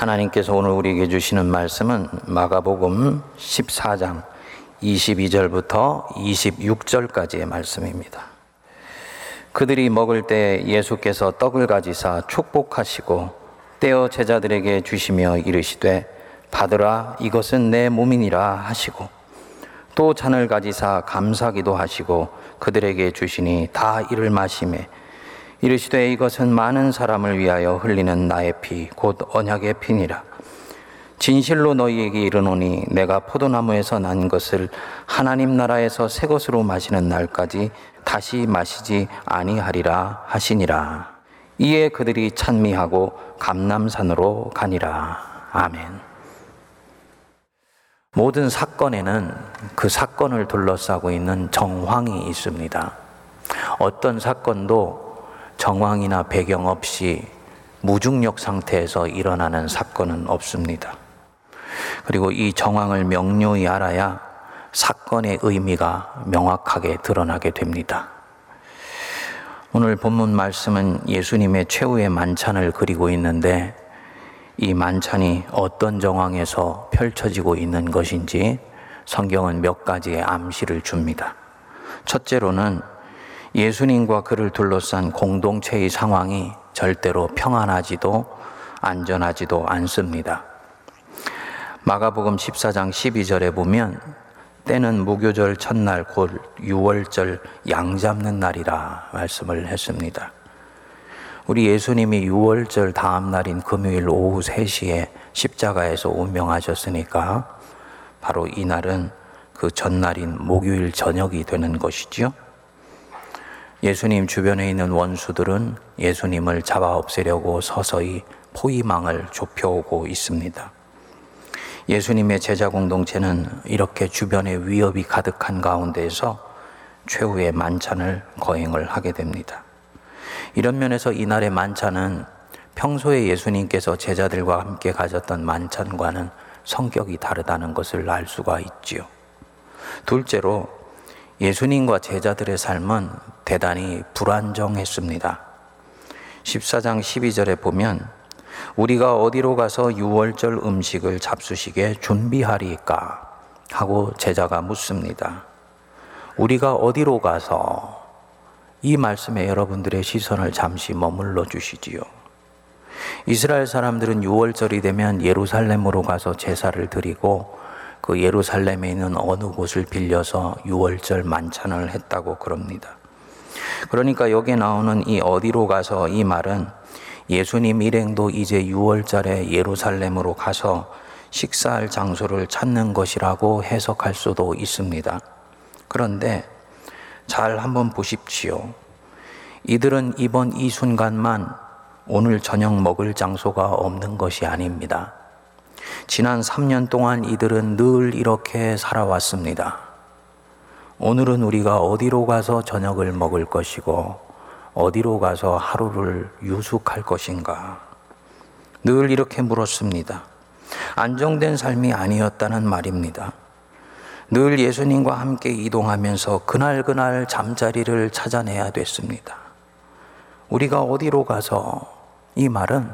하나님께서 오늘 우리에게 주시는 말씀은 마가복음 14장 22절부터 26절까지의 말씀입니다. 그들이 먹을 때 예수께서 떡을 가지사 축복하시고 떼어 제자들에게 주시며 이르시되 받으라 이것은 내 몸이니라 하시고 또 잔을 가지사 감사기도 하시고 그들에게 주시니 다 이를 마시매 이르시되 이것은 많은 사람을 위하여 흘리는 나의 피 곧 언약의 피니라. 진실로 너희에게 이르노니 내가 포도나무에서 난 것을 하나님 나라에서 새 것으로 마시는 날까지 다시 마시지 아니하리라 하시니라. 이에 그들이 찬미하고 감남산으로 가니라. 아멘. 모든 사건에는 그 사건을 둘러싸고 있는 정황이 있습니다. 어떤 사건도 정황이나 배경 없이 무중력 상태에서 일어나는 사건은 없습니다. 그리고 이 정황을 명료히 알아야 사건의 의미가 명확하게 드러나게 됩니다. 오늘 본문 말씀은 예수님의 최후의 만찬을 그리고 있는데 이 만찬이 어떤 정황에서 펼쳐지고 있는 것인지 성경은 몇 가지의 암시를 줍니다. 첫째로는 예수님과 그를 둘러싼 공동체의 상황이 절대로 평안하지도 안전하지도 않습니다. 마가복음 14장 12절에 보면 때는 무교절 첫날 곧 6월절 양 잡는 날이라 말씀을 했습니다. 우리 예수님이 6월절 다음 날인 금요일 오후 3시에 십자가에서 운명하셨으니까 바로 이 날은 그 전날인 목요일 저녁이 되는 것이지요. 예수님 주변에 있는 원수들은 예수님을 잡아 없애려고 서서히 포위망을 좁혀오고 있습니다. 예수님의 제자 공동체는 이렇게 주변에 위협이 가득한 가운데에서 최후의 만찬을 거행을 하게 됩니다. 이런 면에서 이날의 만찬은 평소에 예수님께서 제자들과 함께 가졌던 만찬과는 성격이 다르다는 것을 알 수가 있지요. 둘째로 예수님과 제자들의 삶은 대단히 불안정했습니다. 14장 12절에 보면 우리가 어디로 가서 유월절 음식을 잡수시게 준비하리까 하고 제자가 묻습니다. 우리가 어디로 가서 이 말씀에 여러분들의 시선을 잠시 머물러 주시지요. 이스라엘 사람들은 6월절이 되면 예루살렘으로 가서 제사를 드리고 그 예루살렘에 있는 어느 곳을 빌려서 6월절 만찬을 했다고 그럽니다. 그러니까 여기 나오는 이 어디로 가서 이 말은 예수님 일행도 이제 6월절에 예루살렘으로 가서 식사할 장소를 찾는 것이라고 해석할 수도 있습니다. 그런데 잘 한번 보십시오. 이들은 이번 이 순간만 오늘 저녁 먹을 장소가 없는 것이 아닙니다. 지난 3년 동안 이들은 늘 이렇게 살아왔습니다. 오늘은 우리가 어디로 가서 저녁을 먹을 것이고 어디로 가서 하루를 유숙할 것인가? 늘 이렇게 물었습니다. 안정된 삶이 아니었다는 말입니다. 늘 예수님과 함께 이동하면서 그날그날 잠자리를 찾아내야 됐습니다. 우리가 어디로 가서 이 말은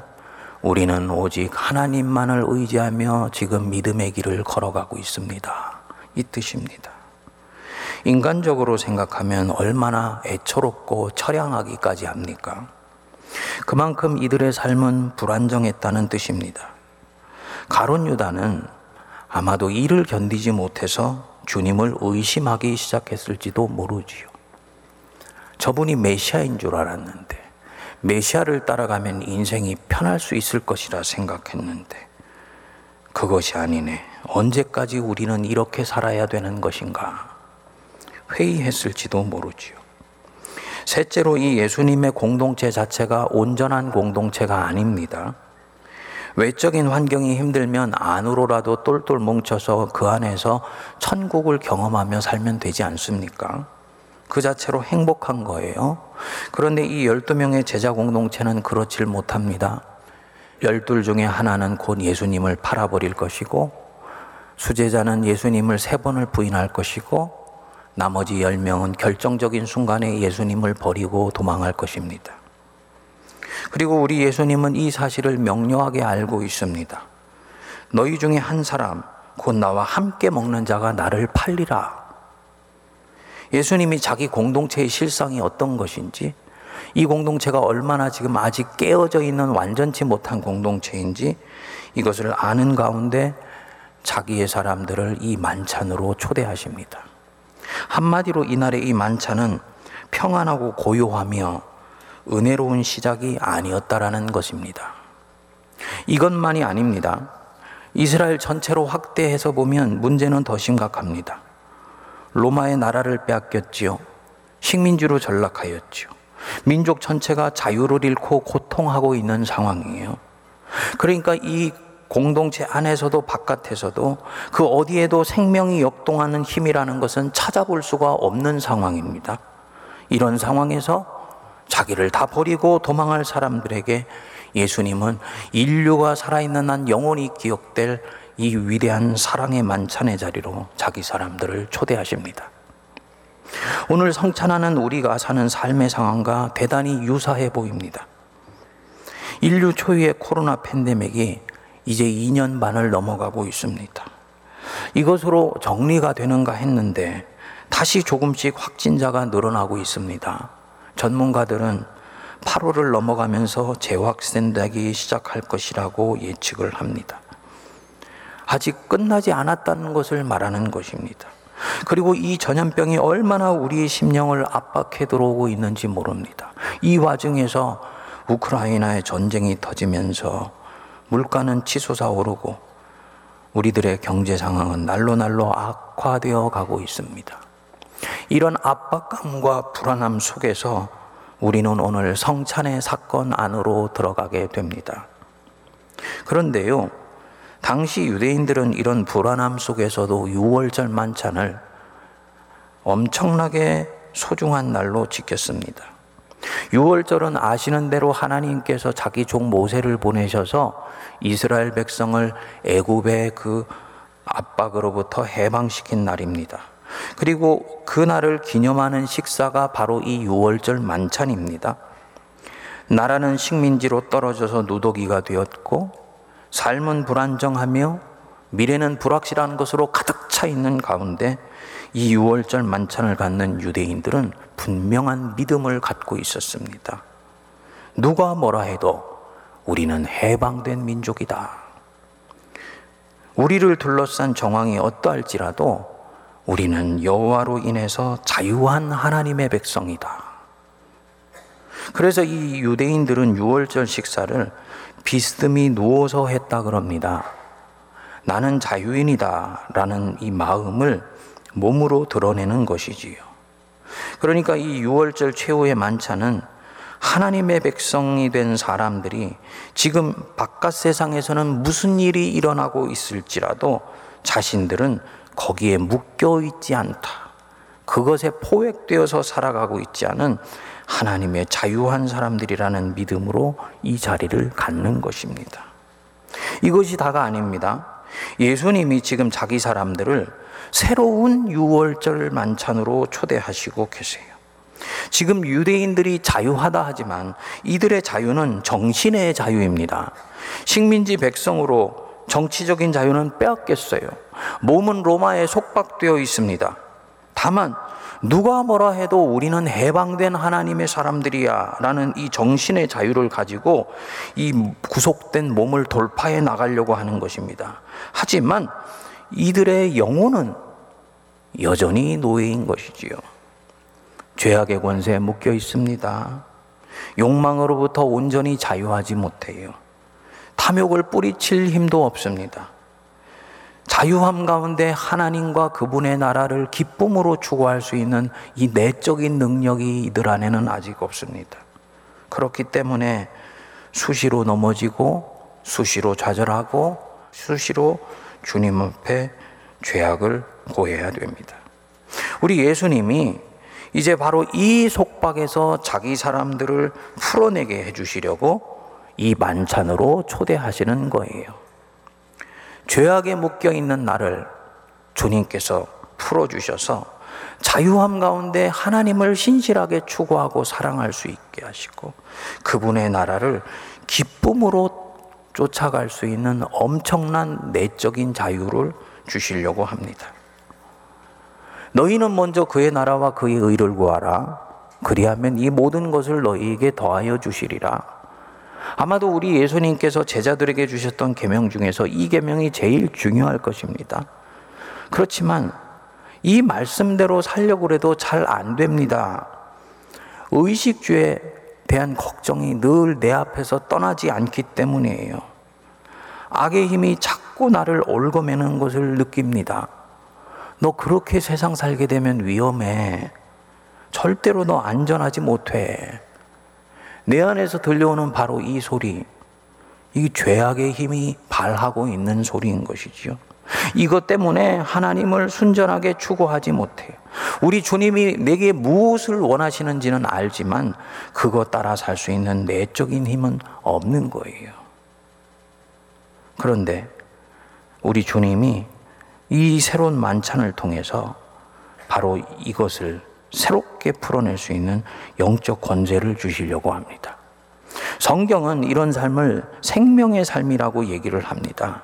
우리는 오직 하나님만을 의지하며 지금 믿음의 길을 걸어가고 있습니다. 이 뜻입니다. 인간적으로 생각하면 얼마나 애처롭고 처량하기까지 합니까? 그만큼 이들의 삶은 불안정했다는 뜻입니다. 가론 유다는 아마도 이를 견디지 못해서 주님을 의심하기 시작했을지도 모르지요. 저분이 메시아인 줄 알았는데, 메시아를 따라가면 인생이 편할 수 있을 것이라 생각했는데, 그것이 아니네. 언제까지 우리는 이렇게 살아야 되는 것인가? 회의했을지도 모르지요. 셋째로 이 예수님의 공동체 자체가 온전한 공동체가 아닙니다. 외적인 환경이 힘들면 안으로라도 똘똘 뭉쳐서 그 안에서 천국을 경험하며 살면 되지 않습니까? 그 자체로 행복한 거예요. 그런데 이 12명의 제자 공동체는 그렇질 못합니다. 열둘 중에 하나는 곧 예수님을 팔아버릴 것이고, 수제자는 예수님을 세 번을 부인할 것이고, 나머지 10명은 결정적인 순간에 예수님을 버리고 도망할 것입니다. 그리고 우리 예수님은 이 사실을 명료하게 알고 있습니다. 너희 중에 한 사람, 곧 나와 함께 먹는 자가 나를 팔리라. 예수님이 자기 공동체의 실상이 어떤 것인지, 이 공동체가 얼마나 지금 아직 깨어져 있는 완전치 못한 공동체인지 이것을 아는 가운데 자기의 사람들을 이 만찬으로 초대하십니다. 한마디로 이날의 이 만찬은 평안하고 고요하며 은혜로운 시작이 아니었다라는 것입니다. 이것만이 아닙니다. 이스라엘 전체로 확대해서 보면 문제는 더 심각합니다. 로마의 나라를 빼앗겼지요. 식민지로 전락하였지요. 민족 전체가 자유를 잃고 고통하고 있는 상황이에요. 그러니까 이 공동체 안에서도 바깥에서도 그 어디에도 생명이 역동하는 힘이라는 것은 찾아볼 수가 없는 상황입니다. 이런 상황에서 자기를 다 버리고 도망할 사람들에게 예수님은 인류가 살아있는 한 영원히 기억될 이 위대한 사랑의 만찬의 자리로 자기 사람들을 초대하십니다. 오늘 성찬하는 우리가 사는 삶의 상황과 대단히 유사해 보입니다. 인류 초유의 코로나 팬데믹이 이제 2년 반을 넘어가고 있습니다. 이것으로 정리가 되는가 했는데 다시 조금씩 확진자가 늘어나고 있습니다. 전문가들은 8월을 넘어가면서 재확산되기 시작할 것이라고 예측을 합니다. 아직 끝나지 않았다는 것을 말하는 것입니다. 그리고 이 전염병이 얼마나 우리의 심령을 압박해 들어오고 있는지 모릅니다. 이 와중에서 우크라이나의 전쟁이 터지면서 물가는 치솟아 오르고 우리들의 경제 상황은 날로 날로 악화되어 가고 있습니다. 이런 압박감과 불안함 속에서 우리는 오늘 성찬의 사건 안으로 들어가게 됩니다. 그런데요, 당시 유대인들은 이런 불안함 속에서도 6월절 만찬을 엄청나게 소중한 날로 지켰습니다. 6월절은 아시는 대로 하나님께서 자기 종 모세를 보내셔서 이스라엘 백성을 애굽의 그 압박으로부터 해방시킨 날입니다. 그리고 그 날을 기념하는 식사가 바로 이 6월절 만찬입니다. 나라는 식민지로 떨어져서 누더기가 되었고 삶은 불안정하며 미래는 불확실한 것으로 가득 차 있는 가운데 이 6월절 만찬을 갖는 유대인들은 분명한 믿음을 갖고 있었습니다. 누가 뭐라 해도 우리는 해방된 민족이다. 우리를 둘러싼 정황이 어떠할지라도 우리는 여호와로 인해서 자유한 하나님의 백성이다. 그래서 이 유대인들은 유월절 식사를 비스듬히 누워서 했다 그럽니다. 나는 자유인이다 라는 이 마음을 몸으로 드러내는 것이지요. 그러니까 이 유월절 최후의 만찬은 하나님의 백성이 된 사람들이 지금 바깥 세상에서는 무슨 일이 일어나고 있을지라도 자신들은 거기에 묶여 있지 않다. 그것에 포획되어서 살아가고 있지 않은 하나님의 자유한 사람들이라는 믿음으로 이 자리를 갖는 것입니다. 이것이 다가 아닙니다. 예수님이 지금 자기 사람들을 새로운 유월절 만찬으로 초대하시고 계세요. 지금 유대인들이 자유하다 하지만 이들의 자유는 정신의 자유입니다. 식민지 백성으로 정치적인 자유는 빼앗겼어요. 몸은 로마에 속박되어 있습니다. 다만 누가 뭐라 해도 우리는 해방된 하나님의 사람들이야 라는 이 정신의 자유를 가지고 이 구속된 몸을 돌파해 나가려고 하는 것입니다. 하지만 이들의 영혼은 여전히 노예인 것이지요. 죄악의 권세에 묶여 있습니다. 욕망으로부터 온전히 자유하지 못해요. 탐욕을 뿌리칠 힘도 없습니다. 자유함 가운데 하나님과 그분의 나라를 기쁨으로 추구할 수 있는 이 내적인 능력이 이들 안에는 아직 없습니다. 그렇기 때문에 수시로 넘어지고 수시로 좌절하고 수시로 주님 앞에 죄악을 고해야 됩니다. 우리 예수님이 이제 바로 이 속박에서 자기 사람들을 풀어내게 해주시려고 이 만찬으로 초대하시는 거예요. 죄악에 묶여 있는 나를 주님께서 풀어주셔서 자유함 가운데 하나님을 신실하게 추구하고 사랑할 수 있게 하시고 그분의 나라를 기쁨으로 쫓아갈 수 있는 엄청난 내적인 자유를 주시려고 합니다. 너희는 먼저 그의 나라와 그의 의를 구하라. 그리하면 이 모든 것을 너희에게 더하여 주시리라. 아마도 우리 예수님께서 제자들에게 주셨던 계명 중에서 이 계명이 제일 중요할 것입니다. 그렇지만 이 말씀대로 살려고 해도 잘 안 됩니다. 의식주에 대한 걱정이 늘 내 앞에서 떠나지 않기 때문이에요. 악의 힘이 자꾸 나를 올거매는 것을 느낍니다. 너 그렇게 세상 살게 되면 위험해. 절대로 너 안전하지 못해. 내 안에서 들려오는 바로 이 소리. 이 죄악의 힘이 발하고 있는 소리인 것이지요. 이것 때문에 하나님을 순전하게 추구하지 못해요. 우리 주님이 내게 무엇을 원하시는지는 알지만 그것 따라 살 수 있는 내적인 힘은 없는 거예요. 그런데 우리 주님이 이 새로운 만찬을 통해서 바로 이것을 새롭게 풀어낼 수 있는 영적 권세를 주시려고 합니다. 성경은 이런 삶을 생명의 삶이라고 얘기를 합니다.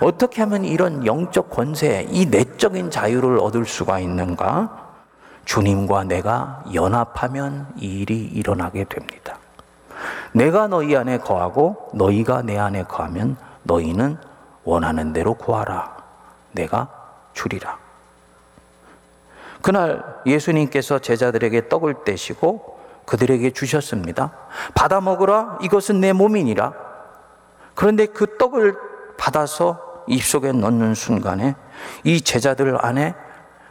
어떻게 하면 이런 영적 권세, 이 내적인 자유를 얻을 수가 있는가? 주님과 내가 연합하면 이 일이 일어나게 됩니다. 내가 너희 안에 거하고 너희가 내 안에 거하면 너희는 원하는 대로 구하라. 내가 주리라. 그날 예수님께서 제자들에게 떡을 떼시고 그들에게 주셨습니다. 받아 먹으라. 이것은 내 몸이니라. 그런데 그 떡을 받아서 입속에 넣는 순간에 이 제자들 안에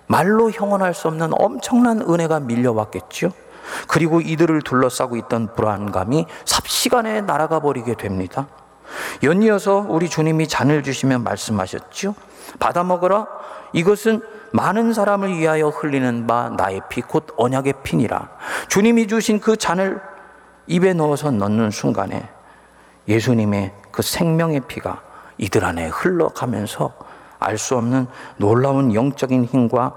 말로 형언할 수 없는 엄청난 은혜가 밀려왔겠죠. 그리고 이들을 둘러싸고 있던 불안감이 삽시간에 날아가 버리게 됩니다. 연이어서 우리 주님이 잔을 주시면 말씀하셨죠. 받아 먹어라. 이것은 많은 사람을 위하여 흘리는 바 나의 피, 곧 언약의 피니라. 주님이 주신 그 잔을 입에 넣어서 넣는 순간에 예수님의 그 생명의 피가 이들 안에 흘러가면서 알 수 없는 놀라운 영적인 힘과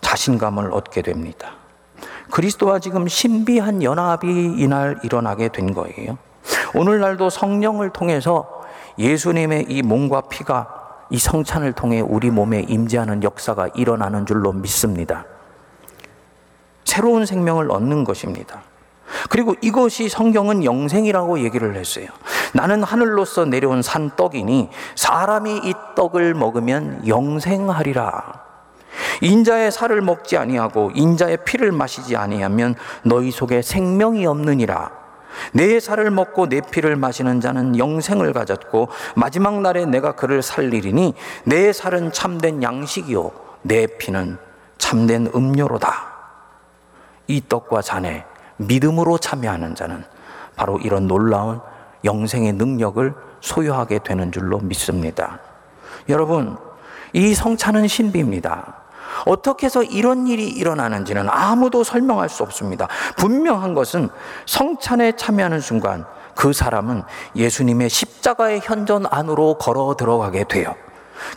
자신감을 얻게 됩니다. 그리스도와 지금 신비한 연합이 이날 일어나게 된 거예요. 오늘날도 성령을 통해서 예수님의 이 몸과 피가 이 성찬을 통해 우리 몸에 임재하는 역사가 일어나는 줄로 믿습니다. 새로운 생명을 얻는 것입니다. 그리고 이것이 성경은 영생이라고 얘기를 했어요. 나는 하늘로서 내려온 산 떡이니 사람이 이 떡을 먹으면 영생하리라. 인자의 살을 먹지 아니하고 인자의 피를 마시지 아니하면 너희 속에 생명이 없느니라. 내 살을 먹고 내 피를 마시는 자는 영생을 가졌고 마지막 날에 내가 그를 살리리니 내 살은 참된 양식이요 내 피는 참된 음료로다. 이 떡과 잔에 믿음으로 참여하는 자는 바로 이런 놀라운 영생의 능력을 소유하게 되는 줄로 믿습니다. 여러분, 이 성찬은 신비입니다. 어떻게 해서 이런 일이 일어나는지는 아무도 설명할 수 없습니다. 분명한 것은 성찬에 참여하는 순간 그 사람은 예수님의 십자가의 현존 안으로 걸어 들어가게 돼요.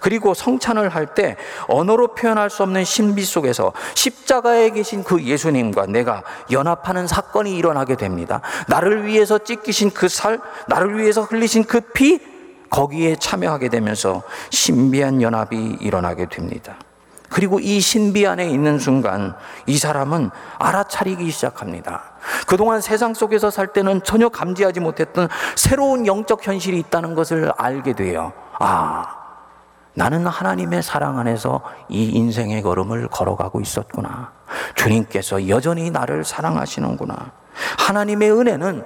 그리고 성찬을 할 때 언어로 표현할 수 없는 신비 속에서 십자가에 계신 그 예수님과 내가 연합하는 사건이 일어나게 됩니다. 나를 위해서 찢기신 그 살, 나를 위해서 흘리신 그 피, 거기에 참여하게 되면서 신비한 연합이 일어나게 됩니다. 그리고 이 신비 안에 있는 순간 이 사람은 알아차리기 시작합니다. 그동안 세상 속에서 살 때는 전혀 감지하지 못했던 새로운 영적 현실이 있다는 것을 알게 돼요. 아, 나는 하나님의 사랑 안에서 이 인생의 걸음을 걸어가고 있었구나. 주님께서 여전히 나를 사랑하시는구나. 하나님의 은혜는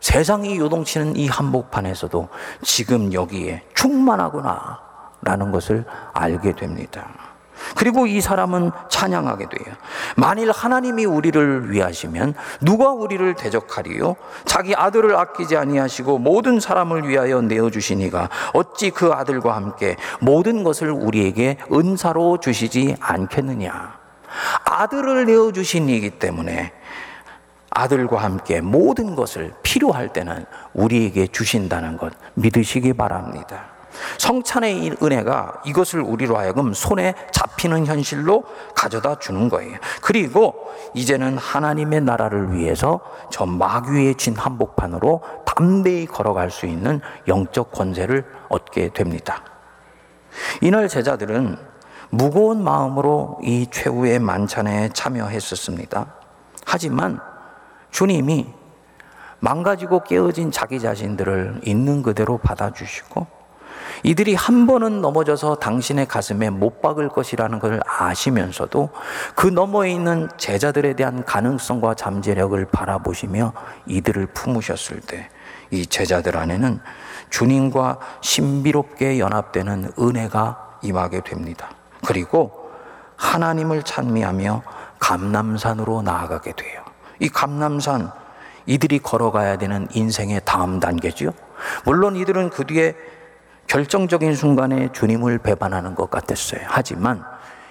세상이 요동치는 이 한복판에서도 지금 여기에 충만하구나. 라는 것을 알게 됩니다. 그리고 이 사람은 찬양하게 돼요. 만일 하나님이 우리를 위하시면 누가 우리를 대적하리요? 자기 아들을 아끼지 아니하시고 모든 사람을 위하여 내어 주시니가 어찌 그 아들과 함께 모든 것을 우리에게 은사로 주시지 않겠느냐? 아들을 내어 주신 이기 때문에 아들과 함께 모든 것을 필요할 때는 우리에게 주신다는 것 믿으시기 바랍니다. 성찬의 이 은혜가 이것을 우리로 하여금 손에 잡히는 현실로 가져다 주는 거예요. 그리고 이제는 하나님의 나라를 위해서 저 마귀의 진 한복판으로 담대히 걸어갈 수 있는 영적 권세를 얻게 됩니다. 이날 제자들은 무거운 마음으로 이 최후의 만찬에 참여했었습니다. 하지만 주님이 망가지고 깨어진 자기 자신들을 있는 그대로 받아주시고 이들이 한 번은 넘어져서 당신의 가슴에 못 박을 것이라는 것을 아시면서도 그 너머에 있는 제자들에 대한 가능성과 잠재력을 바라보시며 이들을 품으셨을 때 이 제자들 안에는 주님과 신비롭게 연합되는 은혜가 임하게 됩니다. 그리고 하나님을 찬미하며 감남산으로 나아가게 돼요. 이 감남산 이들이 걸어가야 되는 인생의 다음 단계죠. 물론 이들은 그 뒤에 결정적인 순간에 주님을 배반하는 것 같았어요. 하지만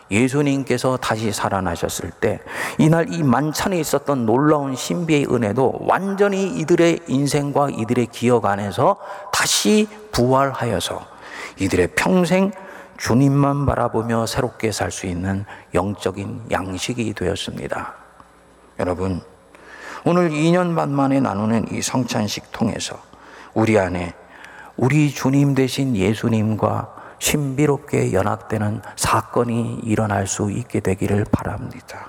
예수님께서 다시 살아나셨을 때 이날 이 만찬에 있었던 놀라운 신비의 은혜도 완전히 이들의 인생과 이들의 기억 안에서 다시 부활하여서 이들의 평생 주님만 바라보며 새롭게 살 수 있는 영적인 양식이 되었습니다. 여러분, 오늘 2년 반 만에 나누는 이 성찬식 통해서 우리 안에 우리 주님 대신 예수님과 신비롭게 연합되는 사건이 일어날 수 있게 되기를 바랍니다.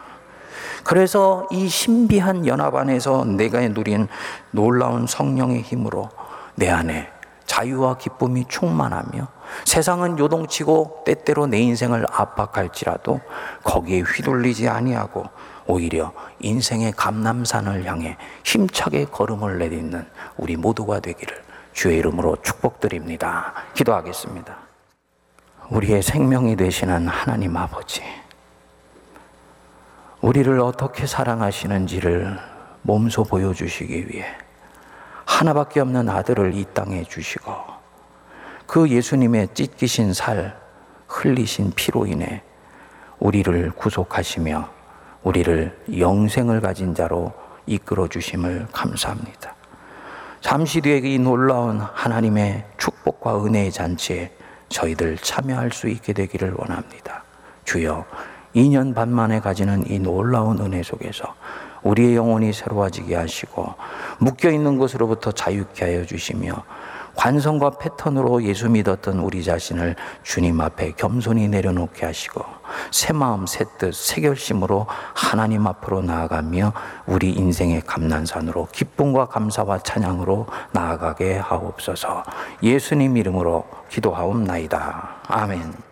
그래서 이 신비한 연합 안에서 내가 누린 놀라운 성령의 힘으로 내 안에 자유와 기쁨이 충만하며 세상은 요동치고 때때로 내 인생을 압박할지라도 거기에 휘둘리지 아니하고 오히려 인생의 감남산을 향해 힘차게 걸음을 내딛는 우리 모두가 되기를 주의 이름으로 축복드립니다. 기도하겠습니다. 우리의 생명이 되시는 하나님 아버지, 우리를 어떻게 사랑하시는지를 몸소 보여주시기 위해 하나밖에 없는 아들을 이 땅에 주시고 그 예수님의 찢기신 살, 흘리신 피로 인해 우리를 구속하시며 우리를 영생을 가진 자로 이끌어 주심을 감사합니다. 잠시 뒤에 이 놀라운 하나님의 축복과 은혜의 잔치에 저희들 참여할 수 있게 되기를 원합니다. 주여, 2년 반 만에 가지는 이 놀라운 은혜 속에서 우리의 영혼이 새로워지게 하시고 묶여 있는 것으로부터 자유케 하여 주시며 관성과 패턴으로 예수 믿었던 우리 자신을 주님 앞에 겸손히 내려놓게 하시고 새 마음, 새 뜻, 새 결심으로 하나님 앞으로 나아가며 우리 인생의 감난산으로 기쁨과 감사와 찬양으로 나아가게 하옵소서 예수님 이름으로 기도하옵나이다. 아멘.